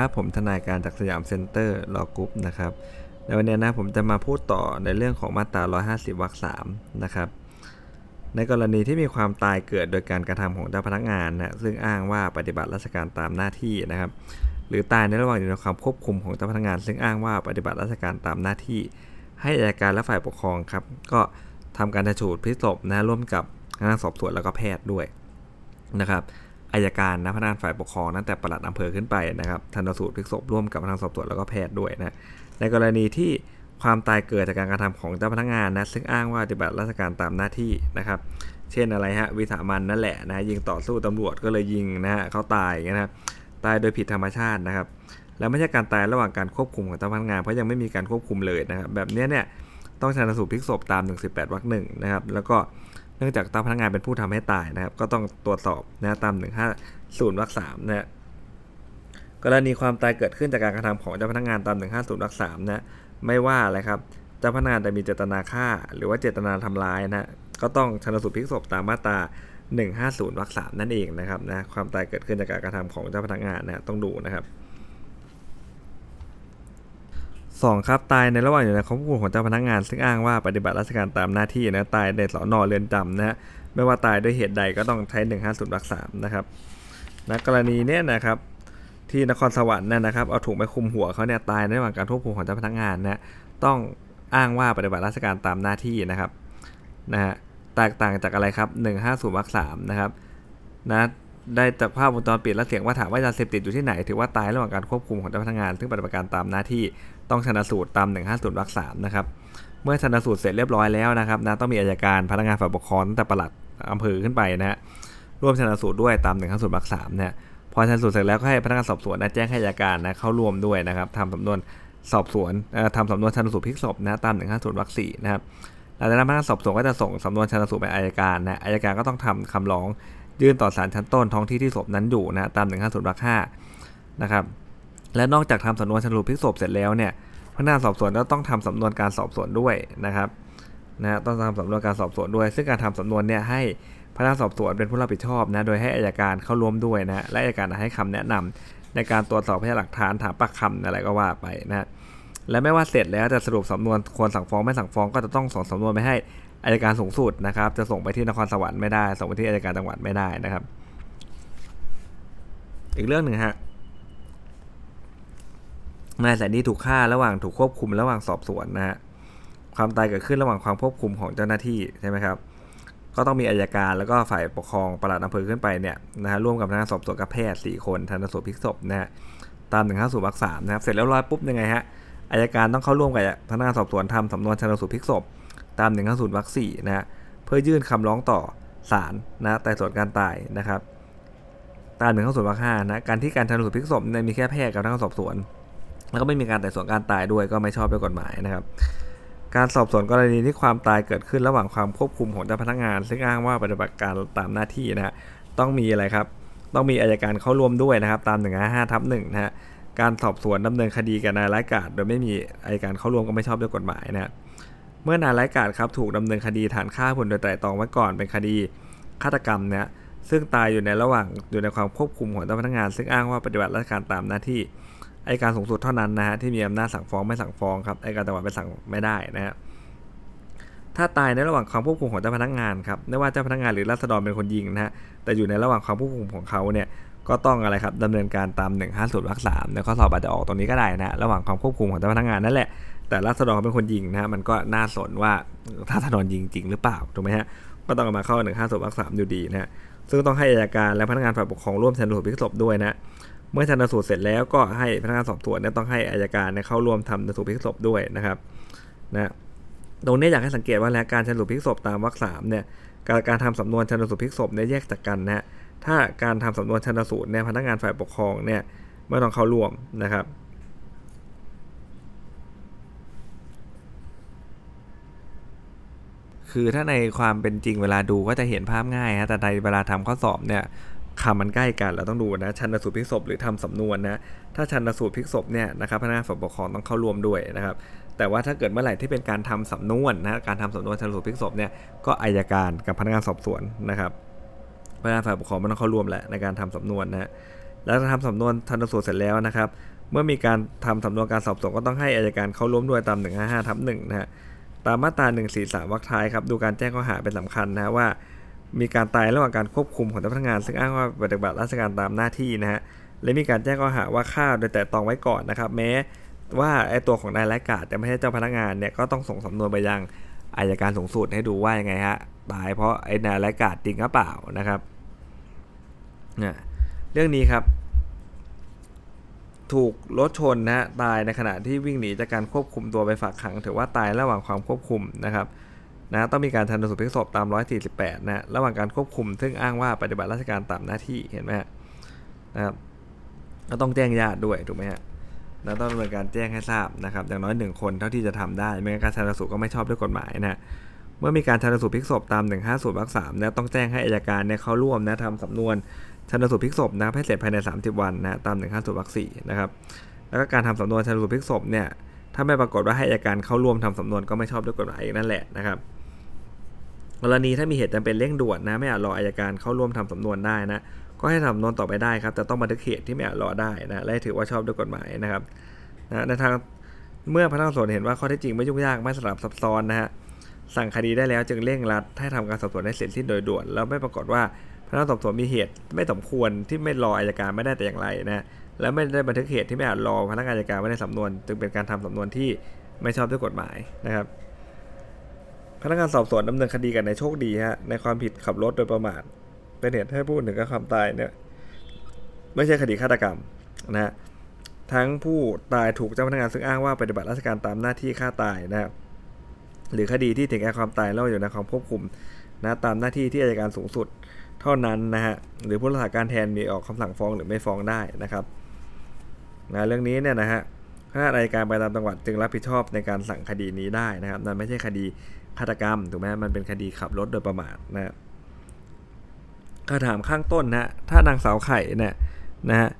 ครับผมทนายการจากสยามเซ็นเตอร์ Law Group นะครับในวันนี้นะผมจะมาพูดต่อในเรื่องของมาตรา 150 วรรค 3 นะครับ ในกรณีที่มีความตายเกิดโดยการกระทำของเจ้าพนักงานนะซึ่งอ้างว่าปฏิบัติราชการตามหน้าที่นะครับ หรือตายในระหว่างอยู่ในความควบคุมของเจ้าพนักงาน ซึ่งอ้างว่าปฏิบัติราชการตามหน้าที่ ให้อัยการและฝ่ายปกครองครับ ก็ทำการชนสูตรพลิกศพนะร่วมกับพนักงานสอบสวนแล้วก็แพทย์ด้วยนะครับ อายการนะพนักงานฝ่ายปกครองตั้งแต่ปลัดอำเภอขึ้นไปนะครับทันสูตรพลิกศพร่วมกับพนักงานสอบสวนแล้วก็แพทย์ด้วยนะในกรณีที่ความตายเกิดจากการกระทำของเจ้าพนักงานนะซึ่งอ้างว่าปฏิบัติราชการตามหน้าที่นะครับ เช่นอะไรฮะวิสามันนั่นแหละนะยิงต่อสู้ตำรวจก็เลยยิงนะฮะเขาตายนะครับตายโดยผิดธรรมชาตินะครับ แล้วไม่ใช่การตายระหว่างการควบคุมของเจ้าพนักงานเพราะยังไม่มีการควบคุมเลยนะครับแบบนี้เนี่ยต้องชันสูตรพลิกศพตาม118วรรคหนึ่งนะครับแล้วก็ เนื่องจากเจ้าพนักงานเป็นผู้ทำให้ตายนะครับ ก็ต้องตรวจสอบนะตาม150วรรคสามนะกรณีความตายเกิดขึ้นจากการกระทำของเจ้าพนักงานตาม150วรรคสามนะไม่ว่าอะไรครับเจ้าพนักงานจะมีเจตนาฆ่า หรือว่าเจตนาทำร้ายนะก็ต้องชนสูตรพลิกศพตามมาตรา150วรรคสามนั่นเองนะครับนะความตายเกิดขึ้นจากการกระทำของเจ้าพนักงานนะต้องดูนะครับ 2. ครับตายในระหว่างอยู่ในความควบคุมของเจ้าพนักงาน ซึ่งอ้างว่าปฏิบัติราชการตามหน้าที่นะตายในสอนอเรือนจำนะฮะไม่ว่าตายด้วยเหตุใดก็ต้องใช้ 150วรรคสามนะครับนะกรณีเนี้ยนะครับที่นครสวรรค์นะนะครับเอาถุงไปคุมหัวเขาเนี่ยตายในระหว่างการควบคุมของเจ้าพนักงานนะต้องอ้างว่าปฏิบัติราชการตามหน้าที่นะครับนะฮะแตกต่างจากอะไรครับ150วรรคสามนะครับนะ ได้จากภาพวงจรปิดและเสียงว่าถามว่ายาเสพติดอยู่ที่ไหน ถือว่าตายระหว่างการควบคุมของเจ้าพนักงาน ซึ่งปฏิบัติการตามหน้าที่ต้องชนะสูตรตาม 150วรรคสามนะครับ เมื่อชนะสูตรเสร็จเรียบร้อยแล้วนะครับนะต้องมีอายการพนักงานฝ่ายปกครองตั้งแต่ปลัดอำเภอขึ้นไปนะฮะร่วมชนะสูตรด้วยตาม150วรรคสามเนี่ยพอชนะสูตรเสร็จแล้วก็ให้พนักงานสอบสวนนะแจ้งให้อายการนะเข้าร่วมด้วยนะครับทำสำนวนสอบสวนทำสำนวนชนสูตรพลิกศพนะตาม150วรรคสี่นะครับหลังจากนั้นพนักงานสอบสวนก็จะส่งสำนวนชนสูตรไปอายการนะอายการก็ต้องทำคำร้อง ยื่นต่อศาลชั้นต้นท้องที่ที่ศพนั้นอยู่นะตาม 150วรรคห้านะครับและนอกจากทำสำนวนชนสูตรพลิกศพเสร็จแล้วเนี่ยพนักงานสอบสวนก็ต้องทำสำนวนการสอบสวนด้วยนะครับนะต้องทำสำนวนการสอบสวนด้วย ซึ่งการทำสำนวนเนี่ยให้พนักงานสอบสวนเป็นผู้รับผิดชอบนะโดยให้อายการเข้าร่วมด้วยนะและอายการให้คำแนะนำในการตรวจสอบพยานหลักฐานถามปากคำอะไรก็ว่าไปนะและไม่ว่าเสร็จแล้วจะสรุปสำนวนควรสั่งฟ้องไม่สั่งฟ้องก็จะต้องส่งสำนวนไปให้ อายการสูงสุดนะครับ จะส่งไปที่นครสวรรค์ไม่ได้ ส่งไปที่อายการจังหวัดไม่ได้นะครับ อีกเรื่องหนึ่งฮะนายแสนดีถูกฆ่าระหว่างถูกควบคุมระหว่างสอบสวนนะฮะความตายเกิดขึ้นระหว่างความควบคุมของเจ้าหน้าที่ใช่ไหมครับ ก็ต้องมีอายการแล้วก็ฝ่ายปกครองประหลัดอำเภอขึ้นไปเนี่ยนะฮะร่วมกับพนักงานสอบสวนกับแพทย์สี่คนทันสูตรพิกศพนะฮะตามหนึ่งห้าสูตรวรรคสามนะครับเสร็จแล้วร้อยปุ๊บยังไงฮะอายการต้องเข้าร่วมกับพนักงานสอบสวนทำสำนวนชันสูตรพลิกศพ ตามหนึ่งห้าสูตรวรรคสี่นะฮะเพื่อยื่นคำร้องต่อศาลนะแต่ส่วนการตายนะครับ ตามหนึ่งห้าสูตรวรรคห้านะการที่การชันสูตรพลิกศพเนี่ยมีแค่แพทย์กับพนักงสอบสวน แล้วก็ไม่มีการแต่ส่วนการตายด้วยก็ไม่ชอบด้วยกฎหมายนะครับ การสอบสวนกรณีที่ความตายเกิดขึ้นระหว่างความควบคุมของเจ้าพนักงาน ซึ่งอ้างว่าปฏิบัติการตามหน้าที่นะฮะต้องมีอะไรครับ ต้องมีอายการเข้าร่วมด้วยนะครับ ตาม155ทับ1นะฮะการสอบสวนดำเนินคดีกับนายร้ายกาจโดยไม่มีอายการเข้าร่วมก็ไม่ชอบด้วยกฎหมายนะฮะ เมื่อนายไร้กาจครับถูกดำเนินคดีฐานฆ่าผู้อื่นโดยไตร่ตรองไว้ก่อนเป็นคดีฆาตกรรมเนี่ยซึ่งตายอยู่ในระหว่างอยู่ในความควบคุมของเจ้าพนักงาน ซึ่งอ้างว่าปฏิบัติราชการตามหน้าที่อายการสูงสุดเท่านั้นนะฮะที่มีอำนาจสั่งฟ้องไม่สั่งฟ้องครับอายการจังหวัดไปสั่งไม่ได้นะฮะถ้าตายในระหว่างความควบคุมของเจ้าพนักงานครับไม่ว่าเจ้าพนักงานหรือรัษฎรเป็นคนยิงนะฮะแต่อยู่ในระหว่างความควบคุมของเขาเนี่ยก็ต้องอะไรครับดำเนินการตาม1 5 0วรรคสามในข้อสอบอาจจะออกตรงนี้ก็ได้นะระหว่างความควบคุมของเจ้าพนักงานนั่นแหละ แต่ราษฎรเขาเป็นคนยิงนะฮะมันก็น่าสนว่าถ้าราษฎรยิงจริงหรือเปล่าถูกไหมฮะก็ต้องมาเข้า1 5 0วรรคสามอยู่ดีนะฮะซึ่งต้องให้อัยการและพนักงานฝ่ายปกครองร่วมชันสูตรพลิกศพด้วยนะเมื่อชันสูตรเสร็จแล้วก็ให้พนักงานสอบสวนเนี่ยต้องให้อัยการเนี่ยเข้าร่วมทำชันสูตรพลิกศพด้วยนะครับนะตรงนี้อยากให้สังเกตว่าแล้วการชันสูตรพลิกศพตามวรรคสามเนี่ยการการทำสำนวนชันสูตรพลิกศพเนี่ยแยกจากกันนะฮะถ้าการทำสำนวนชันสูตรเนี่ยพนักงานฝ่ายปกครองเนี่ยไม่ต้องเข้าร่วมนะครับ คือถ้าในความเป็นจริงเวลาดูก็จะเห็นภาพง่ายฮะแต่ในเวลาทำข้อสอบเนี่ยคำมันใกล้กันเราต้องดูนะชันสูตรพลิกศพหรือทำสำนวนนะถ้าชันสูตรพลิกศพเนี่ยนะครับพนักงานฝ่ายปกครองต้องเข้าร่วมด้วยนะครับแต่ว่าถ้าเกิดเมื่อไหร่ที่เป็นการทำสำนวนนะการทำสำนวนชันสูตรพลิกศพเนี่ยก็อายการกับพนักงานสอบสวนนะครับพนักงานฝ่ายปกครองไม่ต้องเข้าร่วมแหละในการทำสำนวนนะแล้วทำสำนวนชันสูตรเสร็จแล้วนะครับเมื่อมีการทำสำนวนการสอบสวนก็ต้องให้อายการเข้าร่วมด้วยตาม155ทับ1นะฮะ ตามมาตรา143วรรคท้ายครับดูการแจ้งข้อหาเป็นสำคัญนะว่า มีการตายระหว่างการควบคุมของเจ้าพนักงาน ซึ่งอ้างว่าปฏิบัติราชการตามหน้าที่นะฮะและมีการแจ้งข้อหาว่าฆ่าโดยแต่ตองไว้ก่อนนะครับ แม้ว่าไอตัวของนายไร้กาดแต่ไม่ใช่เจ้าพนักงานเนี่ยก็ต้องส่งสำนวนไปยังอายการสูงสุดให้ดูว่ายังไงฮะตายเพราะไอนายไร้กาดจริงหรือเปล่านะครับเนี่ยเรื่องนี้ครับ ถูกรถชนนะฮะตายในขณะที่วิ่งหนีจากการควบคุมตัวไปฝากขัง ถือว่าตายระหว่างความควบคุมนะครับนะต้องมีการชันสูตรพลิกศพตาม 148 นะระหว่างการควบคุม ซึ่งอ้างว่าปฏิบัติราชการตามหน้าที่เห็นไหมฮะนะครับก็ต้องแจ้งญาติด้วยถูกไหมฮะแล้วต้องดำเนินการแจ้งให้ทราบนะครับอย่างน้อยหนึ่งคนเท่าที่จะทำได้ไม่งั้นการชันสูตรก็ไม่ชอบด้วยกฎหมายนะเมื่อมีการชันสูตรพลิกศพตาม 150วรรคสามนะต้องแจ้งให้อัยการเนี่ยเข้าร่วมนะทำสำนวน ชันสูตรพลิกศพนะครับให้เสร็จภายใน 30 วันนะตาม150วรรคสี่นะครับแล้วก็การทำสำนวนชันสูตรพลิกศพเนี่ยถ้าไม่ปรากฏว่าให้อัยการเข้าร่วมทำสำนวนก็ไม่ชอบด้วยกฎหมายอีกนั่นแหละนะครับกรณีถ้ามีเหตุจำเป็นเร่งด่วนนะไม่อาจรออัยการเข้าร่วมทำสำนวนได้นะก็ให้ทำสำนวนต่อไปได้ครับแต่ต้องบันทึกเหตุที่ไม่อาจรอได้นะและถือว่าชอบด้วยกฎหมายนะครับนะในทางเมื่อพนักงานสอบสวนเห็นว่าข้อเท็จจริงไม่ยุ่งยากไม่สลับซับซ้อนนะฮะสั่งคดีได้แล้วจึงเร่งรัดให้ทำการสอบสวนให้เสร็จสิ้นโดยด่วน แล้วไม่ปรากฏว่า พนักงานสอบสวนมีเหตุไม่สมควรที่ไม่รออายการไม่ได้แต่อย่างไรนะและไม่ได้บันทึกเหตุที่ไม่อาจรอพนักงานอายการไว้ในสำนวน จึงเป็นการทำสำนวนที่ไม่ชอบด้วยกฎหมายนะครับ พนักงานสอบสวนดำเนินคดีกับนายโชคดีฮะในความผิดขับรถโดยประมาทเป็นเหตุให้ผู้อื่นถึงกับความตายเนี่ยไม่ใช่คดีฆาตกรรมนะฮะทั้งผู้ตายถูกเจ้าพนักงานซึ่งอ้างว่าปฏิบัติราชการตามหน้าที่ฆ่าตายนะครับหรือคดีที่ถึงแก่ความตายแล้วอยู่ในความควบคุมนะตามหน้าที่ที่อายการสูงสุด เท่านั้นนะฮะหรือผู้รักษาการแทนมีออกคำสั่งฟ้องหรือไม่ฟ้องได้นะครับนะเรื่องนี้เนี่ยนะฮะคณะอายการไปตามจังหวัดจึงรับผิดชอบในการสั่งคดีนี้ได้นะครับนั่นไม่ใช่คดีฆาตกรรมถูกไหมมันเป็นคดีขับรถโดยประมาทนะคำถามข้างต้นนะถ้านางสาวไข่เนี่ยนะฮะ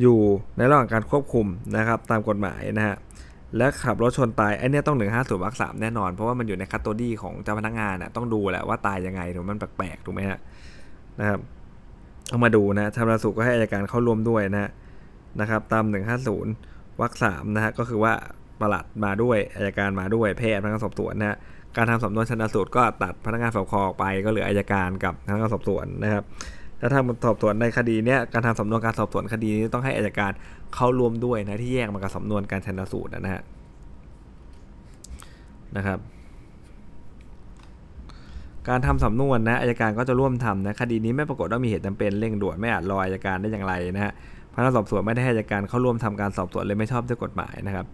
อยู่ในระหว่างการควบคุมนะครับตามกฎหมายนะฮะและขับรถชนตายไอ้นี่ต้องหนึ่งห้าศูนย์วรรคสามแน่นอน เพราะว่ามันอยู่ในคัตโตดี้ของเจ้าพนักงานน่ะต้องดูแหละว่าตายยังไงถูกมันแปลกๆถูกไหมฮะ นะครับเอามาดูนะชำระสุก็ให้อายการเข้าร่วมด้วยนะนะครับ ตาม 150วรรคสามนะฮะก็คือว่าประหลัดมาด้วยอายการมาด้วยแพทย์พนักงานสอบสวนนะฮะการทำสำนวนชันสูตรก็ตัดพนักงานสอบคอออกไปก็เหลืออายการกับพนักงานสอบสวนนะครับถ้าทำสอบสวนในคดีเนี้ยการทำสำนวนการสอบสวนคดีนี้ต้องให้อายการเข้าร่วมด้วยนะที่แยกมากับสำนวนการชันสูตรนะฮะนะครับ การทำสำนวนนะอายการก็จะร่วมทำนะคดีนี้ไม่ปรากฏว่ามีเหตุจำเป็นเร่งด่วนไม่อาจรออายการได้อย่างไรนะฮะพนักสอบสวนไม่ได้ให้อายการเข้าร่วมทำการสอบสวนเลยไม่ชอบด้วยกฎหมายนะครับ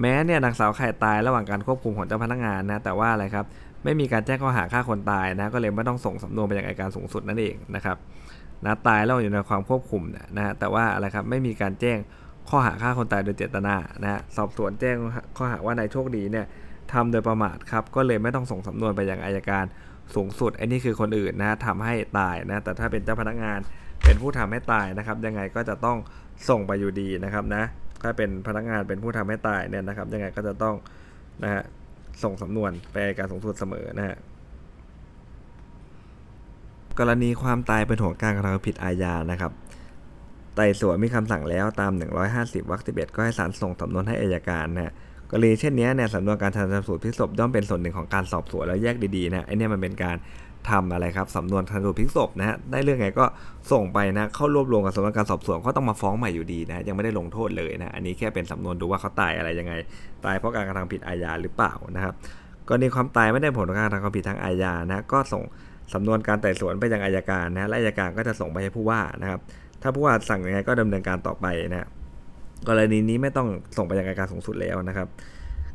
แม้เนี่ยนางสาวไข่ตายระหว่างการควบคุมของเจ้าพนักงานนะแต่ว่าอะไรครับไม่มีการแจ้งข้อหาฆ่าคนตายนะก็เลยไม่ต้องส่งสำนวนไปยังอัยการสูงสุดนั่นเองนะครับนะตายแล้วอยู่ในความควบคุมนะฮะแต่ว่าอะไรครับไม่มีการแจ้งข้อหาฆ่าคนตายโดยเจตนานะฮะสอบสวนแจ้งข้อหาว่านายโชคดีเนี่ยทำโดยประมาทครับก็เลยไม่ต้องส่งสำนวนไปยังอายการ สูงสุดไอ้นี่คือคนอื่นนะทำให้ตายนะ แต่ถ้าเป็นเจ้าพนักงานเป็นผู้ทำให้ตายนะครับ ยังไงก็จะต้องส่งไปอยู่ดีนะครับนะ ถ้าเป็นพนักงานเป็นผู้ทำให้ตายเนี่ยนะครับ ยังไงก็จะต้องนะฮะส่งสำนวนไปการสูงสุดเสมอนะฮะกรณีความตายเป็นหัวการกระทำผิดอาญานะครับไต่สวนมีคำสั่งแล้วตาม 150วรรค11 ก็ให้ศาลส่งสำนวนให้อายการนะฮะ กรณีเช่นนี้เนี่ยสำนวนการชันสูตรพลิกศพย่อมเป็นส่วนหนึ่งของการสอบสวนแล้วแยกดีๆนะไอเนี่ยมันเป็นการทำอะไรครับสำนวนชันสูตรพลิกศพนะฮะได้เรื่องไงก็ส่งไปนะเข้ารวบรวมกับสำนวนการสอบสวนก็ต้องมาฟ้องใหม่อยู่ดีนะยังไม่ได้ลงโทษเลยนะอันนี้แค่เป็นสำนวนดูว่าเขาตายอะไรยังไง ตายเพราะการกระทำผิดอาญาหรือเปล่านะครับกรณีความตายไม่ได้ผลของการกระทำความผิดทางอาญานะก็ส่งสำนวนการไต่สวนไปยังอายการนะและอายการก็จะส่งไปให้ผู้ว่านะครับถ้าผู้ว่าสั่งยังไงก็ดำเนินการต่อไปนะ กรณีนี้ไม่ต้องส่งไปยังอายการสูงสุดแล้วนะครับ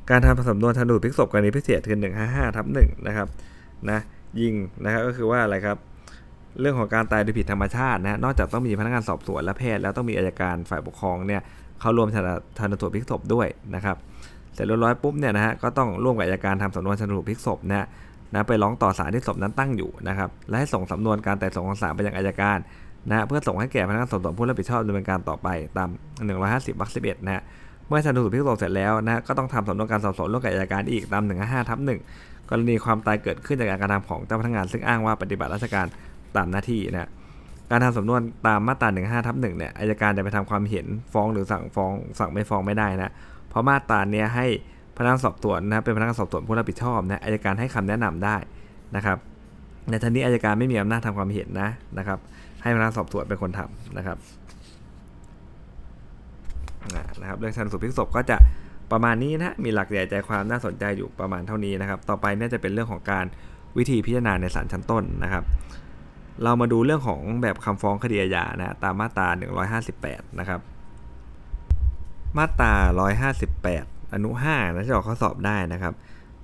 การทำสำนวนทันดูพิกษบกรณีพิเศษคือ155ทับ1นะครับนะยิงนะครับก็คือว่าอะไรครับ เรื่องของการตายโดยผิดธรรมชาตินะนอกจากต้องมีพนักงานสอบสวนและแพทย์แล้วต้องมีอายการฝ่ายปกครองเนี่ยเข้าร่วมชันสูตรพลิกศพด้วยนะครับเสร็จเรียบร้อยปุ๊บเนี่ยนะฮะก็ต้องร่วมกับอายการทำสำนวนชันสูตรพลิกศพนะนะไปร้องต่อศาลที่ศพนั้นตั้งอยู่นะครับและให้ส่งสำนวนการไต่สวนของศาลไปยังอายการ นะเพื่อส่งให้แก่พนักงานสอบสวนผู้รับผิดชอบดำเนินการต่อไปตาม 150วรรค11 นะฮะเมื่อชันสูตรพลิกศพเสร็จแล้วนะก็ต้องทำสำนวนการสอบสวนร่วมกับอายการอีกตาม 155ทับ1กรณีความตายเกิดขึ้นจากการกระทำของเจ้าพนักงานซึ่งอ้างว่าปฏิบัติราชการตามหน้าที่นะการทำสำนวนตามมาตรา15ทับหนึ่งเนี่ยอายการจะไปทำความเห็นฟ้องหรือสั่งฟ้องสั่งไม่ฟ้องไม่ได้นะเพราะมาตราเนี้ยให้พนักงานสอบสวนนะเป็นพนักงานสอบสวนผู้รับผิดชอบนะอายการให้คำแนะนำได้นะครับในทันนี้อายการไม่มีอำนาจทำความเห็นนะนะครับ ให้พนักงานสอบสวนเป็นคนทำนะครับนะครับเรื่องชันสูตรพลิกศพก็จะประมาณนี้นะมีหลักใหญ่ใจความน่าสนใจอยู่ประมาณเท่านี้นะครับ ต่อไปน่าจะเป็นเรื่องของการวิธีพิจารณาในศาลชั้นต้นนะครับ เรามาดูเรื่องของแบบคำฟ้องคดีอาญานะตามมาตรา 158 นะครับ มาตรา 158 อนุ5นะจะออกข้อสอบได้นะครับ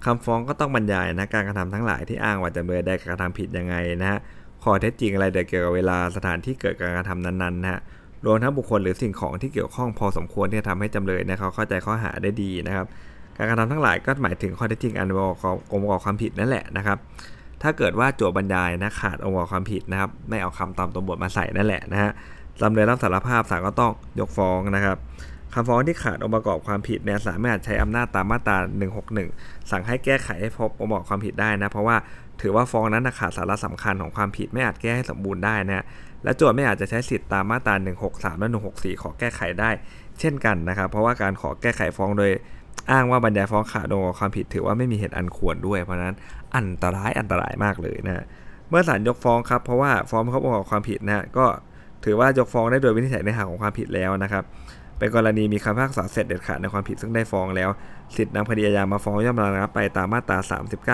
คำฟ้องก็ต้องบรรยายนะการกระทำทั้งหลายที่อ้างว่าจำเลยได้กระทำผิดยังไงนะฮะ ข้อเท็จจริงอะไรเกี่ยวกับเวลาสถานที่เกิดการกระทำนั้นๆนะฮะรวมทั้งบุคคลหรือสิ่งของที่เกี่ยวข้องพอสมควรที่จะทำให้จำเลยนะเขาเข้าใจข้อหาได้ดีนะครับ การกระทำทั้งหลายก็หมายถึงข้อเท็จจริงอันประกอบองค์ประกอบความผิดนั่นแหละนะครับ ถ้าเกิดว่าโจทย์บรรยายนะขาดองค์ประกอบความผิดนะครับ ไม่เอาคำตามตัวบทมาใส่นั่นแหละนะฮะจำเลยรับสารภาพศาลก็ต้องยกฟ้องนะครับ คำฟ้องที่ขาดองค์ประกอบความผิดเนี่ยสามารถใช้อำนาจตามมาตรา 161 สั่งให้แก้ไขให้พบองค์ประกอบความผิดได้นะ เพราะว่าถือว่าฟ้องนั้นขาดสาระสำคัญของความผิดไม่อาจแก้ให้สมบูรณ์ได้นะและโจทย์ไม่อาจจะใช้สิทธิตามมาตรา 163 และ 164 ขอแก้ไขได้ เช่นกันนะครับ เพราะว่าการขอแก้ไขฟ้องโดย อ้างว่าบรรยายฟ้องขาดองค์ความผิดถือว่าไม่มีเหตุอันควรด้วย เพราะนั้นอันตรายอันตรายมากเลยนะเมื่อศาลยกฟ้องครับเพราะว่าฟ้องครบองค์ความผิดนะก็ถือว่ายกฟ้องได้โดยวินิจฉัยในหาของความผิดแล้วนะครับ เป็นกรณีมีคำพิพากษาเสร็จเด็ดขาดในความผิดซึ่งได้ฟ้องแล้ว สิทธินำคดีอาญามาฟ้องย่อมระงับไปตามมาตรา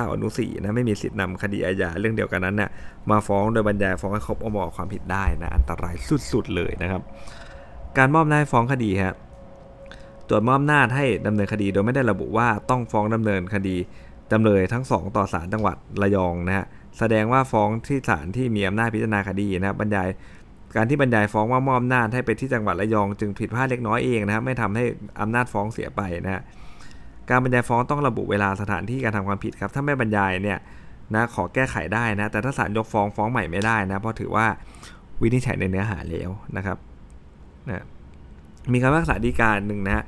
39 อนุ4นะไม่มีสิทธินำคดีอาญาเรื่องเดียวกันนั้นเนี่ยมาฟ้องโดยบรรยายฟ้องให้ครบองค์ประกอบความผิดได้นะอันตรายสุดๆเลยนะครับ การมอบหน้าฟ้องคดีฮะตรวจมอบหน้าให้ดำเนินคดี โดยไม่ได้ระบุว่าต้องฟ้องดำเนินคดีจำเลยทั้งสองต่อศาลจังหวัดระยองนะฮะแสดงว่าฟ้องที่ศาลที่มีอำนาจพิจารณาคดีนะบรรยาย การที่บรรยายฟ้องว่ามอบอำนาจให้ไปที่จังหวัดระยองจึงผิดพลาดเล็กน้อยเองนะครับไม่ทำให้อำนาจฟ้องเสียไปนะฮะการบรรยายฟ้องต้องระบุเวลาสถานที่การทำความผิดครับ ถ้าไม่บรรยายเนี่ยนะขอแก้ไขได้นะ แต่ถ้าศาลยกฟ้องฟ้องใหม่ไม่ได้นะเพราะถือว่าวินิจฉัยในเนื้อหาแล้วนะครับนะมีคำพิพากษาฎีกาหนึ่งนะฮะ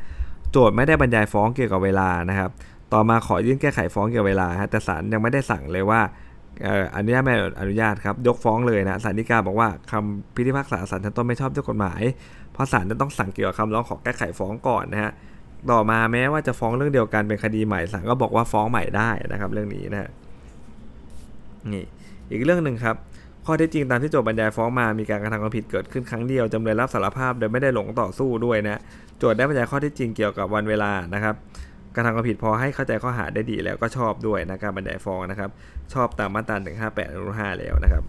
โจทย์ไม่ได้บรรยายฟ้องเกี่ยวกับเวลานะครับ ต่อมาขอยื่นแก้ไขฟ้องเกี่ยวกับเวลาฮะแต่ศาลยังไม่ได้สั่งเลยว่า อนุญาตไม่อนุญาตครับ ยกฟ้องเลยนะศาลฎีกาบอกว่าคำพิพากษาศาลชั้นต้นไม่ชอบด้วยกฎหมาย เพราะศาลจะต้องสั่งเกี่ยวกับคำร้องขอแก้ไขฟ้องก่อนนะฮะต่อมาแม้ว่าจะฟ้องเรื่องเดียวกันเป็นคดีใหม่ศาลก็บอกว่าฟ้องใหม่ได้นะครับเรื่องนี้นะนี่อีกเรื่องหนึ่งครับ ข้อเท็จจริงตามที่โจทย์บรรยายฟ้องมามีการกระทำความผิดเกิดขึ้นครั้งเดียวจำเลยรับสารภาพโดยไม่ได้หลงต่อสู้ด้วยนะโจทย์ได้บรรยายข้อเท็จจริงเกี่ยวกับวันเวลานะครับ การะทำความผิดพอให้เข้าใจข้อหาได้ดีแล้วก็ชอบด้วยนะการบรรยายฟ้องนะครับ ชอบตามมาตรา158อนุ5แล้วนะครับ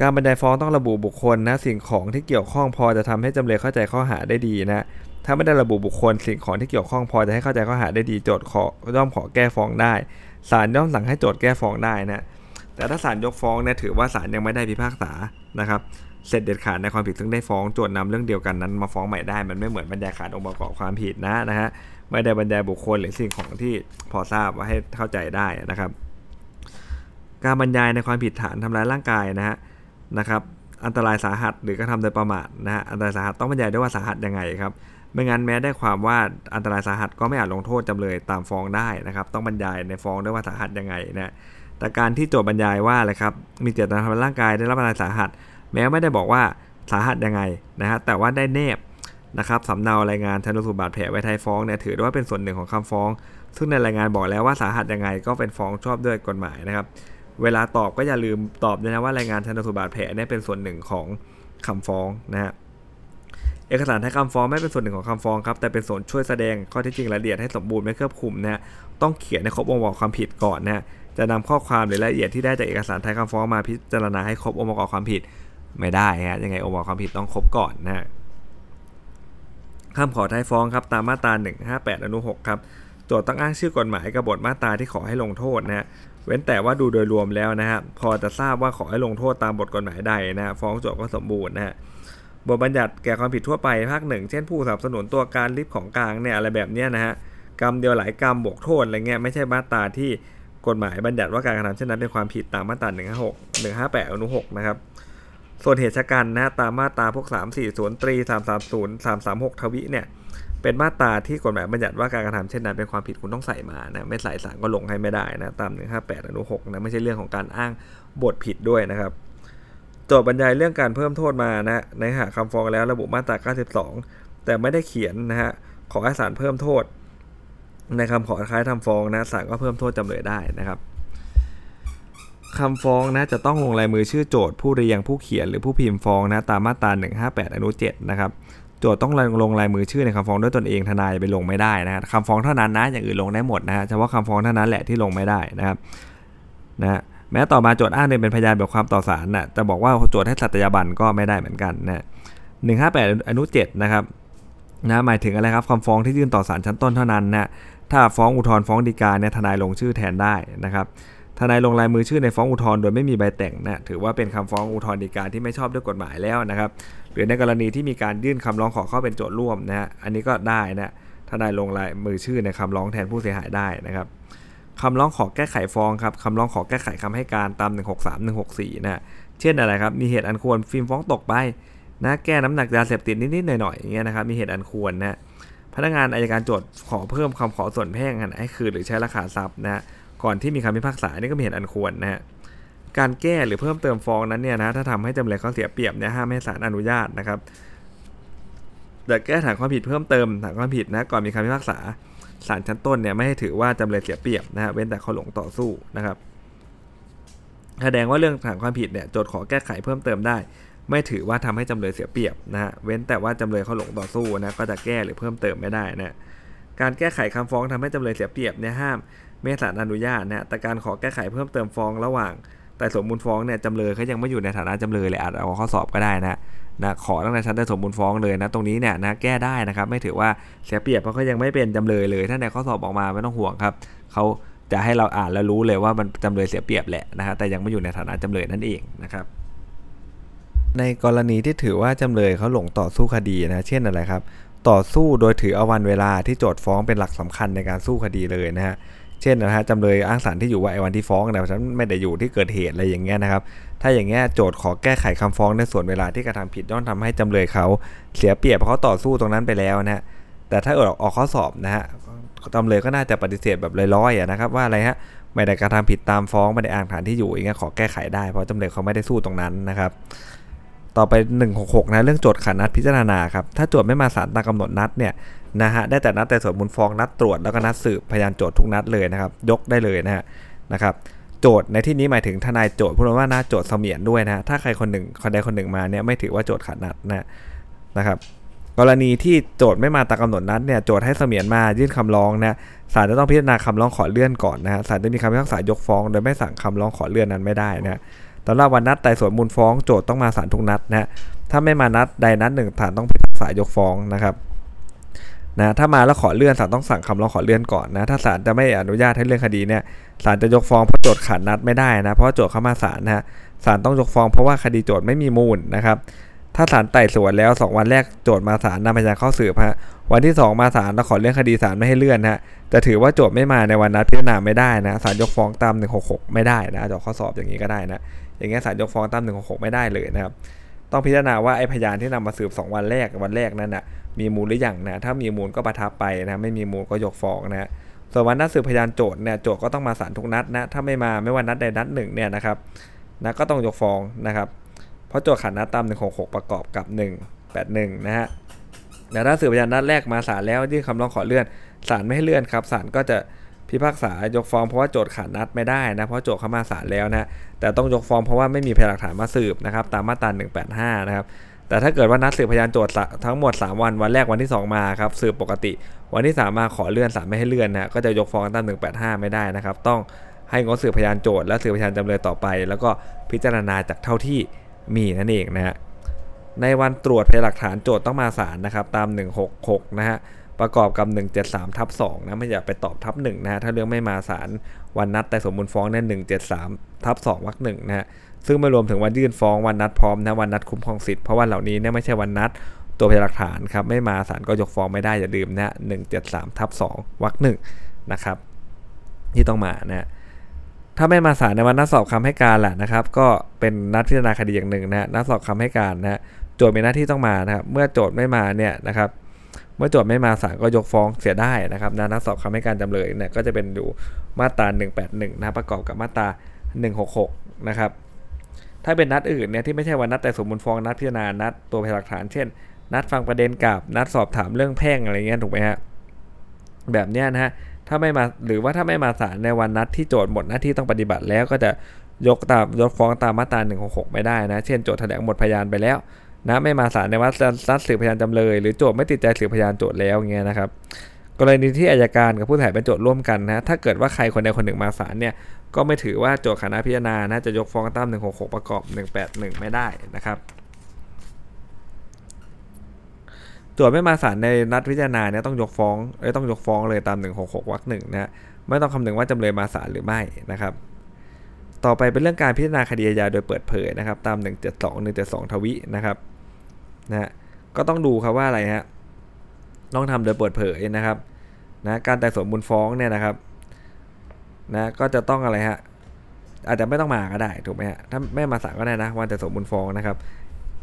การบรรยายฟ้องต้องระบุบุคคลนะสิ่งของที่เกี่ยวข้องพอจะทำให้จำเลยเข้าใจข้อหาได้ดีนะถ้าไม่ได้ระบุบุคคลสิ่งของที่เกี่ยวข้องพอจะให้เข้าใจข้อหาได้ดีโจทย์ขอย่อมขอแก้ฟ้องได้ศาลย่อมสั่งให้โจทย์แก้ฟ้องได้นะแต่ถ้าศาลยกฟ้องเนี่ยถือว่าศาลยังไม่ได้พิพากษานะครับเสร็จเด็ดขาดในความผิดซึ่งได้ฟ้องโจทย์นำเรื่องเดียวกันนั้นมาฟ้องใหม่ได้ มันไม่เหมือนบรรยายขาดองค์ประกอบความผิดนะนะฮะ ไม่ได้บรรยายบุคคลหรือสิ่งของที่พอทราบว่าให้เข้าใจได้นะครับ การบรรยายในความผิดฐานทำร้ายร่างกายนะฮะนะครับ อันตรายสาหัสหรือกระทำโดยประมาทนะฮะอันตรายสาหัสต้องบรรยายด้วยว่าสาหัสยังไงครับไม่งั้นแม้ได้ความว่าอันตรายสาหัสก็ไม่อาจลงโทษจำเลยตามฟ้องได้นะครับ ต้องบรรยายในฟ้องด้วยว่าสาหัสยังไงนะแต่การที่โจทย์บรรยายว่าอะไรครับมีเจตนาทำร้ายร่างกายได้รับอันตรายสาหัส แม้ไม่ได้บอกว่าสาหัสยังไงนะฮะแต่ว่าได้เนบ นะครับสำเนารายงานชันสูตรบาดแผลไว้ท้ายฟ้องเนี่ยถือว่าเป็นส่วนหนึ่งของคำฟ้อง ซึ่งในรายงานบอกแล้วว่าสาหัสยังไงก็เป็นฟ้องชอบด้วยกฎหมายนะครับ เวลาตอบก็อย่าลืมตอบด้วยนะว่ารายงานชันสูตรบาดแผลเนี่ยเป็นส่วนหนึ่งของคำฟ้องนะฮะเอกสารท้ายคำฟ้องไม่เป็นส่วนหนึ่งของคำฟ้องครับแต่เป็นส่วนช่วยแสดงข้อเท็จจริงรายละเอียดให้สมบูรณ์ไม่เครือบคุมนะฮะต้องเขียนในครบองค์ประกอบความผิดก่อนนะฮะจะนำข้อความหรือรายละเอียดที่ได้จากเอกสารท้ายคำฟ้องมาพิจารณาให้ครบองค์ประกอบความผิดไม่ได้ฮะยังไงองค์ประกอบความผิดต้องครบก่อนนะฮะ คำขอท้ายฟ้องครับตามมาตรา 158 อนุ 6 ครับโจทย์ต้องอ้างชื่อกฎหมายกบบทมาตราที่ขอให้ลงโทษนะฮะเว้นแต่ว่าดูโดยรวมแล้วนะฮะพอจะทราบว่าขอให้ลงโทษตามบทกฎหมายใดนะฮะฟ้องโจทย์ก็สมบูรณ์นะฮะบทบัญญัติแก่ความผิดทั่วไปภาคหนึ่งเช่นผู้สนับสนุนตัวการริบของกลางเนี่ยอะไรแบบเนี้ยนะฮะกรรมเดียวหลายกรรมบวกโทษอะไรเงี้ยไม่ใช่มาตราที่กฎหมายบัญญัติว่าการกระทำเช่นนั้นเป็นความผิดตามมาตรา156 158อนุ6นะครับ ส่วนเหตุชะกันนะตามมาตราพวก 3 4 0ตรี330 336 ทวิเนี่ย เป็นมาตราที่กฎหมายบัญญัติว่าการกระทำเช่นนั้นเป็นความผิดคุณต้องใส่มานะไม่ใส่สารก็ลงให้ไม่ได้นะตาม 158อนุ6นะไม่ใช่เรื่องของการอ้างบทผิดด้วยนะครับโจทย์บรรยายเรื่องการเพิ่มโทษมานะในหาคำฟ้องแล้วระบุมาตรา 92 แต่ไม่ได้เขียนนะฮะขอให้ศาลเพิ่มโทษ ในคำขอคล้ายทำฟ้องนะศาลก็เพิ่มโทษจำเลยได้นะครับ คำฟ้องนะจะต้องลงลายมือชื่อโจทย์ผู้เรียงผู้เขียนหรือผู้พิมพ์ฟ้องนะตามมาตรา 158 อนุ 7 นะครับโจทย์ต้องลงลายมือชื่อในคำฟ้องด้วยตนเองทนายไปลงไม่ได้นะคำฟ้องเท่านั้นนะอย่างอื่นลงได้หมดนะฮะเฉพาะคำฟ้องเท่านั้นแหละที่ลงไม่ได้นะครับนะแม้ต่อมาโจทย์อ้างเป็นพยานแบบความต่อศาลนะแต่บอกว่าโจทย์ให้สัตยาบันก็ไม่ได้เหมือนกันนะ158อนุ7นะครับนะหมายถึงอะไรครับคำฟ้องที่ยื่นต่อศาลชั้นต้นเท่านั้นนะถ้าฟ้องอุทธรณ์ฟ้องฎีกาเนี่ยทนายลงชื่อแทนได้นะครับ ทนายลงลายมือชื่อในฟ้องอุทธรณ์โดยไม่มีใบแต่งนะถือว่าเป็นคำฟ้องอุทธรณ์ฎีกาที่ไม่ชอบด้วยกฎหมายแล้วนะครับ หรือในกรณีที่มีการยื่นคำร้องขอเข้าเป็นโจทย์ร่วมนะฮะอันนี้ก็ได้นะทนายลงลายมือชื่อในคำร้องแทนผู้เสียหายได้นะครับคำร้องขอแก้ไขฟ้องครับคำร้องขอแก้ไขคำให้การตาม 163 164นะเช่นอะไรครับมีเหตุอันควรฟิล์มฟ้องตกไปนะแก้น้ำหนักยาเสพติดนิดๆหน่อยๆอย่างเงี้ยนะครับมีเหตุอันควรนะพนักงานอายการโจทย์ขอเพิ่มคำขอส่วนแพ่งให้คืนหรือใช้ราคาทรัพย์นะ ก่อนที่มีคำพิพากษานี่ก็มีเหตุอันควรนะฮะการแก้หรือเพิ่มเติมฟ้องนั้นเนี่ยนะถ้าทำให้จำเลยเขาเสียเปรียบเนี่ยห้ามให้ศาลอนุญาตนะครับแต่แก้ฐานความผิดเพิ่มเติมฐานความผิดนะก่อนมีคำพิพากษาศาลชั้นต้นเนี่ยไม่ให้ถือว่าจำเลยเสียเปรียบนะฮะเว้นแต่เขาหลงต่อสู้นะครับแสดงว่าเรื่องฐานความผิดเนี่ยโจทย์ขอแก้ไขเพิ่มเติมได้ ไม่ถือว่าทำให้จำเลยเสียเปรียบนะฮะเว้นแต่ว่าจำเลยเขาหลงต่อสู้นะก็จะแก้หรือเพิ่มเติมไม่ได้นะการแก้ไขคำฟ้องทำให้จำเลยเสียเปรียบเนี่ยห้าม ไม่ศาลอนุญาตนะแต่การขอแก้ไขเพิ่มเติมฟ้องระหว่าง แต่สมมูลฟ้องเนี่ยจำเลยเขายังไม่อยู่ในฐานะจำเลยเลยอาจเอาข้อสอบก็ได้นะนะขอตั้งแต่ชั้นแต่สมมูลฟ้องเลยนะตรงนี้เนี่ยนะแก้ได้นะครับไม่ถือว่าเสียเปรียบเพราะเขายังไม่เป็นจำเลยเลย ถ้าในข้อสอบออกมาไม่ต้องห่วงครับเขาจะให้เราอ่านแล้วรู้เลยว่ามันจำเลยเสียเปรียบแหละนะฮะแต่ยังไม่อยู่ในฐานะจำเลยนั่นเองนะครับ ในกรณีที่ถือว่าจำเลยเขาหลงต่อสู้คดีนะเช่นอะไรครับ ต่อสู้โดยถือเอาวันเวลาที่โจทย์ฟ้องเป็นหลักสำคัญในการสู้คดีเลยนะฮะ เช่นนะฮะจำเลยอ้างสารที่อยู่ว่าไอ้วันที่ฟ้องนี่ยฉันไม่ได้อยู่ที่เกิดเหตุอะไรอย่างเงี้ยนะครับ ถ้าอย่างเงี้ยโจทย์ขอแก้ไขคำฟ้องในส่วนเวลาที่กระทำผิดย่อมทำให้จำเลยเขาเสียเปรียบเพราะเขาต่อสู้ตรงนั้นไปแล้วนะฮะแต่ถ้าเออออกข้อสอบนะฮะจำเลยก็น่าจะปฏิเสธแบบลอยๆนะครับว่าอะไรฮะไม่ได้กระทำผิดตามฟ้องไม่ได้อ้างฐานที่อยู่อย่างเงี้ยขอแก้ไขได้เพราะจำเลยเขาไม่ได้สู้ตรงนั้นนะครับ ต่อไป 166 นะ เรื่องโจทย์ขันนัดพิจารณาครับ ถ้าโจทย์ไม่มาศาลตามกำหนดนัดเนี่ยนะฮะ ได้แต่นัดแต่ส่วนมูลฟ้องนัดตรวจแล้วก็นัดสืบพยานโจทย์ทุกนัดเลยนะครับ ยกได้เลยนะฮะนะครับ โจทย์ในที่นี้หมายถึงทนายโจทย์พูดว่าหน้าโจทย์เสมียนด้วยนะถ้าใครคนหนึ่งคนใดคนหนึ่งมาเนี่ยไม่ถือว่าโจทย์ขัดนัดนะนะครับกรณีที่โจทย์ไม่มาตามกำหนดนัดเนี่ยโจทย์ให้เสมียนมายื่นคำร้องนะศาลจะต้องพิจารณาคำร้องขอเลื่อนก่อนนะฮะศาลจะมีคำพิพากษายกฟ้อง โดยไม่สั่งคำร้องขอเลื่อนนั้นไม่ได้นะ ตอนแรกวันนัดไต่สวนมูลฟ้องโจทย์ต้องมาศาลทุกนัดนะถ้าไม่มานัดใดนัดหนึ่งศาลต้องพิพากษายกฟ้องนะครับนะถ้ามาแล้วขอเลื่อนศาลต้องสั่งคำร้องขอเลื่อนก่อนนะถ้าศาลจะไม่อนุญาตให้เลื่อนคดีเนี่ยศาลจะยกฟ้องเพราะโจทย์ขาดนัดไม่ได้นะเพราะโจทย์เข้ามาศาลนะฮะศาลต้องยกฟ้องเพราะว่าคดีโจทย์ไม่มีมูลนะครับถ้าศาลไต่สวนแล้ว 2 วันแรกโจทย์มาศาลนำพยานเข้าสืบฮะวันที่ 2 มาศาลแล้วขอเลื่อนคดีศาลไม่ให้เลื่อนฮะจะถือว่าโจทย์ไม่มาในวันนัดพิจารณาไม่ได้นะศาลยกฟ้องตาม166 ไม่ได้นะจอข้อสอบอย่างนี้ก็ได้นะ อย่างเงี้ยศาลยกฟ้องตาม166ไม่ได้เลยนะครับ ต้องพิจารณาว่าไอ้พยานที่นำมาสืบ 2 วันแรกวันแรกนั้นนะมีมูลหรือยังนะถ้ามีมูลก็ประทับไปนะไม่มีมูลก็ยกฟ้องนะส่วนวันนัดสืบพยานโจทย์เนี่ยโจทย์ก็ต้องมาศาลทุกนัดนะถ้าไม่มาไม่วันนัดใดนัดหนึ่งเนี่ยนะครับนะก็ต้องยกฟ้องนะครับเพราะโจทย์ขัดนัดตาม 166 ประกอบกับ 181 นะฮะแต่ถ้าสืบพยานนัดแรกมาศาลแล้วยื่นคำร้องขอเลื่อนศาลไม่ให้เลื่อนครับศาลก็จะ พิพากษายกฟ้องเพราะว่าโจทย์ขาดนัดไม่ได้นะเพราะโจทย์เข้ามาศาลแล้วนะแต่ต้องยกฟ้องเพราะว่าไม่มีพยานหลักฐานมาสืบนะครับตามมาตรา185 นะครับแต่ถ้าเกิดว่านัดสืบพยานโจทย์ทั้งหมด 3 วัน วันแรกวันที่ 2 มาครับสืบปกติ วันที่ 3 มาขอเลื่อนศาลไม่ให้เลื่อนนะก็จะยกฟ้องตาม185 ไม่ได้นะครับ ต้องให้งดสืบพยานโจทย์และสืบพยานจำเลยต่อไป แล้วก็พิจารณาจากเท่าที่มีนั่นเองนะฮะในวันตรวจพยานหลักฐานโจทย์ต้องมาศาลนะครับตาม 166 นะฮะ ประกอบกับ 173ทับ2นะไม่อยากไปตอบทับ1นะฮะถ้าเรื่องไม่มาศาลวันนัดแต่สมมูลฟ้องเนี่ย173ทับ2วรรคหนึ่งนะฮะซึ่งไม่รวมถึงวันยื่นฟ้องวันนัดพร้อมนะวันนัดคุ้มครองสิทธิ์เพราะว่าเหล่านี้เนี่ยไม่ใช่วันนัดตัวพยานหลักฐานครับไม่มาศาลก็ยกฟ้องไม่ได้อย่าลืมนะหนึ่งเจ็ดสามทับสองวรรคหนึ่งนะครับที่ต้องมานะถ้าไม่มาศาลในวันนัดสอบคำให้การแหละนะครับ ก็เป็นนัดพิจารณาคดีอย่างหนึ่งนะนัดสอบคำให้การนะโจทย์มีหน้าที่ต้องมานะครับเมื่อโจทย์ไม่มาเนี่ยนะครับ เมื่อโจทย์ไม่มาศาลก็ยกฟ้องเสียได้นะครับนะนัดสอบคำให้การจำเลยเนี่ยก็จะเป็นดูมาตรา 181 นะประกอบกับมาตรา 166 นะครับ ถ้าเป็นนัดอื่นเนี่ยที่ไม่ใช่วันนัดแต่สมมูลฟ้องนัดพิจารณานัดตัวพยานหลักฐาน เช่น นัดฟังประเด็นกับนัดสอบถามเรื่องแพ่งอะไรเงี้ยถูกไหมฮะแบบเนี้ยนะฮะถ้าไม่มาหรือว่าถ้าไม่มาศาลในวันนัดที่โจทย์หมดหน้าที่ต้องปฏิบัติแล้วก็จะยกตามยกฟ้องตามมาตรา166 ไม่ได้นะ เช่นโจทย์แถลงหมดพยานไปแล้ว นะไม่มาศาลในวัดนัดสืบพยานจำเลย หรือโจทย์ไม่ติดใจสืบพยานโจทย์แล้วเงี้ยนะครับกรณีที่อายการกับผู้ถ่ายเป็นโจทย์ร่วมกันนะถ้าเกิดว่าใครคนใดคนหนึ่งมาศาลเนี่ยก็ไม่ถือว่าโจทย์คณะพิจารณานะจะยกฟ้องตาม166 ประกอบ 181 ไม่ได้นะครับโจทย์ไม่มาศาลในนัดพิจารณาเนี่ยต้องยกฟ้องเอ้ต้องยกฟ้องเลยตาม 166วรรคหนึ่งนะฮะไม่ต้องคำนึงว่าจำเลยมาศาลหรือไม่นะครับ ต่อไปเป็นเรื่องการพิจารณาคดีอาญาโดยเปิดเผยนะครับ ตาม 172 172 ทวินะครับ นะฮะก็ต้องดูครับว่าอะไรฮะต้องทำโดยเปิดเผยนะครับนะการแต่สวนมูลฟ้องเนี่ยนะครับนะก็จะต้องอะไรฮะอาจจะไม่ต้องมาก็ได้ถูกไหมฮะถ้าไม่มาศาลก็ได้นะวันแต่สวนมูลฟ้องนะครับ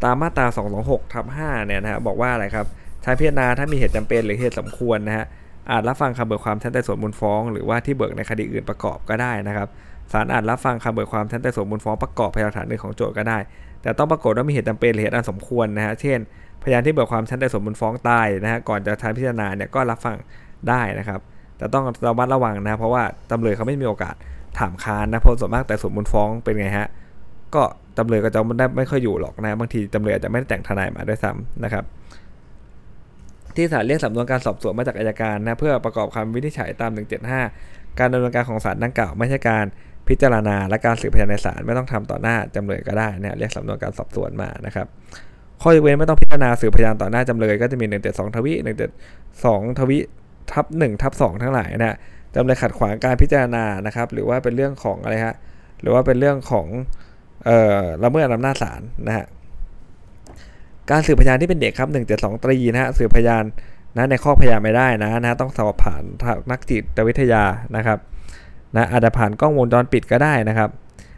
ตามมาตรา 226ทับ5เนี่ยนะฮะบอกว่าอะไรครับใช้พิจารณาถ้ามีเหตุจำเป็นหรือเหตุสมควรนะฮะอาจรับฟังคำเบิกความชั้นไต่สวนมูลฟ้อง หรือว่าที่เบิกในคดีอื่นประกอบก็ได้นะครับ ศาลอาจรับฟังคำเบิกความชั้นไต่สวนมูลฟ้องประกอบพยานหลักฐานอื่นของโจทก์ก็ได้ แต่ต้องปรากฏว่ามีเหตุจำเป็นหรือเหตุอันสมควรนะฮะเช่น พยานที่เบิกความชั้นไต่สวนมูลฟ้องตายนะฮะก่อนจะใช้พิจารณาเนี่ยก็รับฟังได้นะครับ แต่ต้องระมัดระวังนะเพราะว่าจำเลยเขาไม่มีโอกาสถามค้านนะเพราะส่วนมากแต่สวนมูลฟ้องเป็นไงฮะก็จำเลยก็จะไม่ได้ไม่ค่อยอยู่หรอกนะบางทีจำเลยอาจจะไม่ได้แต่งทนายมาด้วยซ้ำนะครับ ที่ศาลเรียกสำนวนการสอบสวนมาจากอายการนะเพื่อประกอบคำวินิจฉัยตาม 175 การดำเนินการของศาลดังกล่าวไม่ใช่การ พิจารณาและการสืบพยานในศาลไม่ต้องทำต่อหน้าจำเลยก็ได้เนะเรียกสำนวนการสอบสวนมานะครับข้อยกเว้นไม่ต้องพิจารณาสืบพยานต่อหน้าจำเลยก็จะมี 172 ทวิ172 ทวิทับ1ทับ2ทั้งหลายนะจำเลยขัดขวางการพิจารณานะครับ หรือว่าเป็นเรื่องของอะไรฮะหรือว่าเป็นเรื่องของเอ่อละเมิดอำนาจศาลนะฮะการสืบพยานที่เป็นเด็กครับ 172 ตรีนะฮะสืบพยานนะในข้อพยานไม่ได้นะนะต้องสอบผ่านนักจิตวิทยานะครับ นะอาจจะผ่านกล้องวงจรปิดก็ได้นะครับ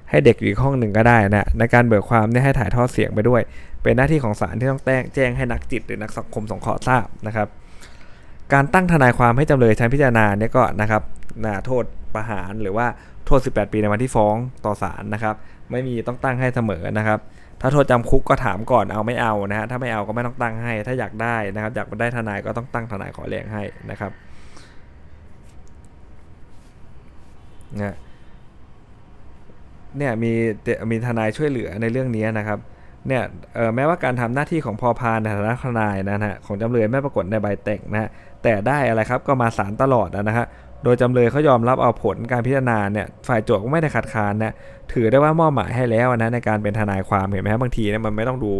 ให้เด็กอยู่ห้องหนึ่งก็ได้นะในการเบิกความเนี่ยให้ถ่ายทอดเสียงไปด้วย เป็นหน้าที่ของศาลที่ต้องแจ้งให้นักจิตหรือนักสังคมสงเคราะห์ทราบนะครับการตั้งทนายความให้จำเลยชั้นพิจารณาเนี่ยก็นะครับนะโทษประหารหรือว่าโทษ 18 ปีในวันที่ฟ้องต่อศาลนะครับ ไม่มีต้องตั้งให้เสมอนะครับ ถ้าโทษจำคุกก็ถามก่อนเอาไม่เอานะฮะถ้าไม่เอาก็ไม่ต้องตั้งให้ ถ้าอยากได้นะครับ อยากได้ทนายก็ต้องตั้งทนายขอแรงให้นะครับ นะเนี่ยมีมีทนายช่วยเหลือในเรื่องนี้นะครับเนี่ยแม้ว่าการทำหน้าที่ของพอพานในฐานะทนายนะฮะของจำเลยไม่ปรากฏในใบแต่งนะฮะแต่ได้อะไรครับก็มาศาลตลอดนะฮะโดยจำเลยเขายอมรับเอาผลการพิจารณาเนี่ยฝ่ายโจทก์ก็ไม่ได้ขัดขานนะถือได้ว่ามอบหมายให้แล้วนะในการเป็นทนายความเห็นไหมฮะบางทีเนี่ยมันไม่ต้องดู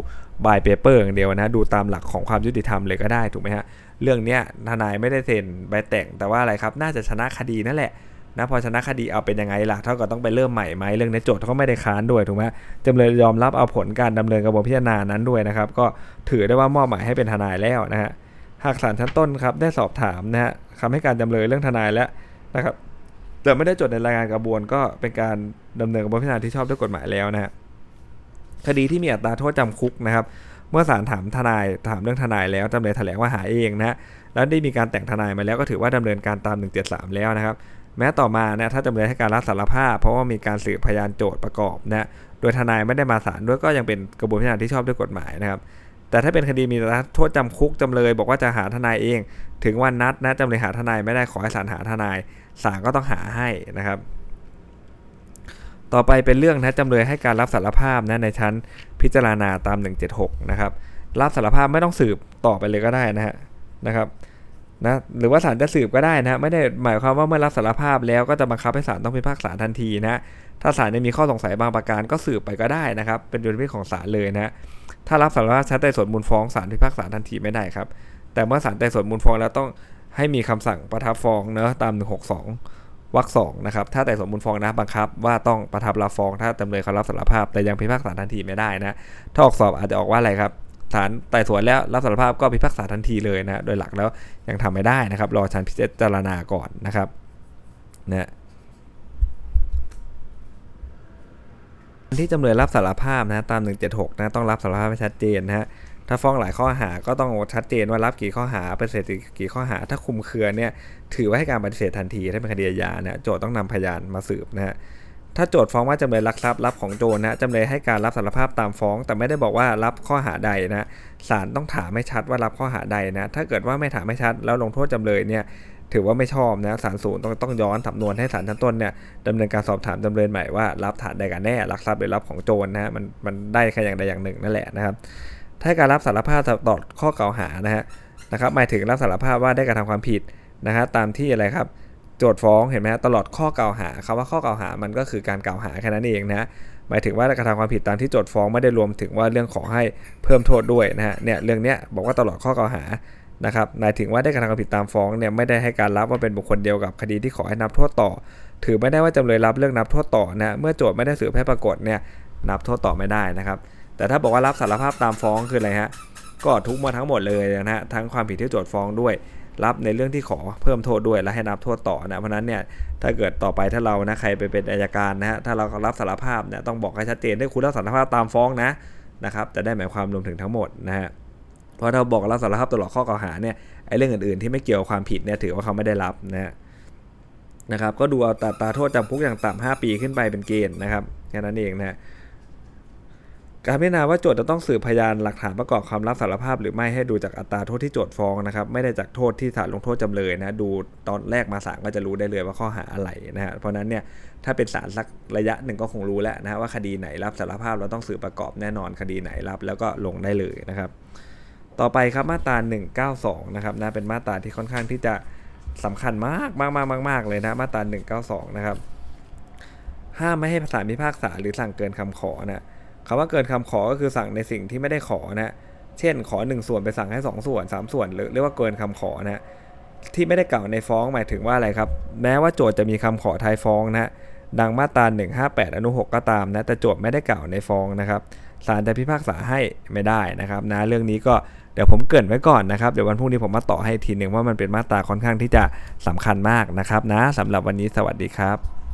บายเปเปอร์อย่างเดียวนะดูตามหลักของความยุติธรรมเลยก็ได้ถูกไหมฮะเรื่องเนี้ยทนายไม่ได้เซ็นใบแต่งแต่ว่าอะไรครับน่าจะชนะคดีนั่นแหละ นะพอชนะคดีเอาเป็นยังไงล่ะเท่ากับต้องไปเริ่มใหม่ไหมเรื่องในโจทย์เขาไม่ได้ค้านด้วยถูกไหมจำเลยยอมรับเอาผลการดำเนินกระบวนพิจารณานั้นด้วยนะครับ ก็ถือได้ว่ามอบหมายให้เป็นทนายแล้วนะฮะหากศาลชั้นต้นครับได้สอบถามนะฮะคำให้การจำเลยเรื่องทนายแล้วนะครับแต่ไม่ได้จดในรายงานกระบวนก็เป็นการดำเนินกระบวนพิจารณาที่ชอบด้วยกฎหมายแล้วนะฮะคดีที่มีอัตราโทษจำคุกนะครับเมื่อศาลถามทนายถามเรื่องทนายแล้วจำเลยแถลงว่าหาเองนะฮะแล้วได้มีการแต่งทนายมาแล้วก็ถือว่าดำเนินการตาม 173 แล้วนะครับ แม้ต่อมาเนี่ยถ้าจำเลยให้การรับสารภาพ เพราะว่ามีการสืบพยานโจทย์ประกอบนะโดยทนายไม่ได้มาศาลด้วยก็ยังเป็นกระบวนการที่ชอบด้วยกฎหมายนะครับแต่ถ้าเป็นคดีมีโทษจำคุกจำเลย บอกว่าจะหาทนายเอง ถึงวันนัดนะจำเลยหาทนายไม่ได้ขอให้ศาลหาทนายศาลก็ต้องหาให้นะครับ ต่อไปเป็นเรื่องนะจำเลยให้การรับสารภาพนะในชั้นพิจารณาตาม 176 นะครับ รับสารภาพไม่ต้องสืบต่อไปเลยก็ได้นะฮะนะครับ นะหรือว่าศาลจะสืบก็ได้นะไม่ได้หมายความว่าเมื่อรับสารภาพแล้วก็จะบังคับให้ศาลต้องพิพากษาทันทีนะถ้าศาลมีข้อสงสัยบางประการก็สืบไปก็ได้นะครับ เป็นดุลพินิจของศาลเลยนะถ้ารับสารภาพชัดไต่สวนมูลฟ้องศาลพิพากษาทันทีไม่ได้ครับ แต่เมื่อศาลไต่สวนมูลฟ้องแล้วต้องให้มีคำสั่งประทับฟ้องเนอะตาม 162วรรคสองนะครับถ้าไต่สวนมูลฟ้องนะบังคับ ว่าต้องประทับรับฟ้อง ถ้าจำเลยเขารับสารภาพแต่ยังพิพากษาทันทีไม่ได้นะถ้าออกสอบอาจจะออกว่าอะไรครับ ศาลไต่สวนแล้วรับสารภาพก็พิพากษาทันทีเลยนะโดยหลักแล้วยังทำไม่ได้นะครับ รอชั้นพิจารณาก่อนนะครับนะที่จำเลยรับสารภาพนะตาม 176 นะต้องรับสารภาพให้ชัดเจนนะฮะถ้าฟ้องหลายข้อหาก็ต้องชัดเจนว่ารับกี่ข้อหาปฏิเสธกี่ข้อหา ถ้าคุมเครือเนี่ยถือว่าให้การปฏิเสธทันทีถ้าเป็นคดีอาญาเนี่ยโจทย์ต้องนำพยานมาสืบนะฮะ ถ้าโจทย์ฟ้องว่าจำเลยลักทรัพย์รับของโจรนะจำเลยให้การรับสารภาพตามฟ้อง แต่ไม่ได้บอกว่ารับข้อหาใดนะศาลต้องถามให้ชัดว่ารับข้อหาใดนะ ถ้าเกิดว่าไม่ถามให้ชัดแล้วลงโทษจำเลยเนี่ยถือว่าไม่ชอบนะศาลสูงต้องต้องย้อนสำนวนให้ศาลชั้นต้นเนี่ยดำเนินการสอบถามจำเลยใหม่ว่ารับฐานใดกันแน่ลักทรัพย์หรือรับของโจรนะฮะมันมันได้แค่อย่างใดอย่างหนึ่งนั่นแหละนะครับ ถ้าการรับสารภาพต่อข้อกล่าวหานะฮะนะครับหมายถึงรับสารภาพว่าได้กระทำความผิดนะฮะตามที่อะไรครับ โจทฟ้องเห็นไหมฮะตลอดข้อกล่าวหาคำว่าข้อกล่าวหามันก็คือการกล่าวหาแค่นั้นเองนะหมายถึงว่ากระทำความผิดตามที่โจทฟ้องไม่ได้รวมถึงว่าเรื่องของให้เพิ่มโทษด้วยนะฮะเนี่ยเรื่องเนี้ยบอกว่าตลอดข้อกล่าวหานะครับหมายถึงว่าได้กระทำความผิดตามฟ้องเนี่ยไม่ได้ให้การรับว่าเป็นบุคคลเดียวกับคดีที่ขอให้นับโทษต่อ ถือไม่ได้ว่าจำเลยรับเรื่องนับโทษต่อนะเมื่อโจทไม่ได้สืบให้ปรากฏเนี่ยนับโทษต่อไม่ได้นะครับ แต่ถ้าบอกว่ารับสารภาพตามฟ้องคืออะไรฮะก็ทุกมาทั้งหมดเลยนะฮะทั้งความผิดที่โจทฟ้องด้วย รับในเรื่องที่ขอเพิ่มโทษด้วยและให้นับโทษต่อนะเพราะนั้นเนี่ยถ้าเกิดต่อไปถ้าเรานะใครไปเป็นอายการนะฮะถ้าเรารับสารภาพเนี่ยต้องบอกให้ชัดเจนได้คุณรับสารภาพตามฟ้องนะนะครับจะได้หมายความรวมถึงทั้งหมดนะฮะเพราะถ้าบอกรับสารภาพตลอดข้อกล่าวหาเนี่ยไอ้เรื่องอื่นๆ ที่ไม่เกี่ยวกับความผิดเนี่ยถือว่าเขาไม่ได้รับนะฮะนะครับก็ดูเอาตาตาโทษจำคุกอย่างต่ำ5ปีขึ้นไปเป็นเกณฑ์นะครับแค่นั้นเองนะฮะ การพิจารณาว่าโจทย์จะต้องสืบพยานหลักฐานประกอบคำรับสารภาพ หรือไม่ให้ดูจากอัตราโทษที่โจทย์ฟ้องนะครับไม่ได้จากโทษที่ศาลลงโทษจำเลยนะดูตอนแรกมาศาลก็จะรู้ได้เลยว่าข้อหาอะไรนะฮะเพราะนั้นเนี่ยถ้าเป็นศาลสักระยะหนึ่งก็คงรู้แล้วนะฮะว่าคดีไหนรับสารภาพเราต้องสืบประกอบแน่นอนคดีไหนรับ แล้วก็ลงได้เลยนะครับ ต่อไปครับมาตรา 192 นะครับนะเป็นมาตราที่ค่อนข้างที่จะสำคัญมากมากมากมากเลยนะมาตรา 192 นะครับห้ามไม่ให้ศาลพิพากษาหรือสั่งเกินคำขอนะ คำว่าเกินคำขอก็คือสั่งในสิ่งที่ไม่ได้ขอนะเช่นขอ 1 ส่วนไปสั่งให้ 2 ส่วน 3 ส่วนหรือเรียกว่าเกินคำขอนะที่ไม่ได้กล่าวในฟ้องหมายถึงว่าอะไรครับ แม้ว่าโจทย์จะมีคำขอทายฟ้องนะดังมาตรา158 อนุ 6 ก็ตามนะแต่โจทย์ไม่ได้กล่าวในฟ้องนะครับศาลจะพิพากษาให้ไม่ได้นะครับนะเรื่องนี้ก็เดี๋ยวผมเกินไว้ก่อนนะครับเดี๋ยววันพรุ่งนี้ผมมาต่อให้ทีหนึ่งว่ามันเป็นมาตราค่อนข้างที่จะสำคัญมากนะครับนะสำหรับวันนี้สวัสดีครับ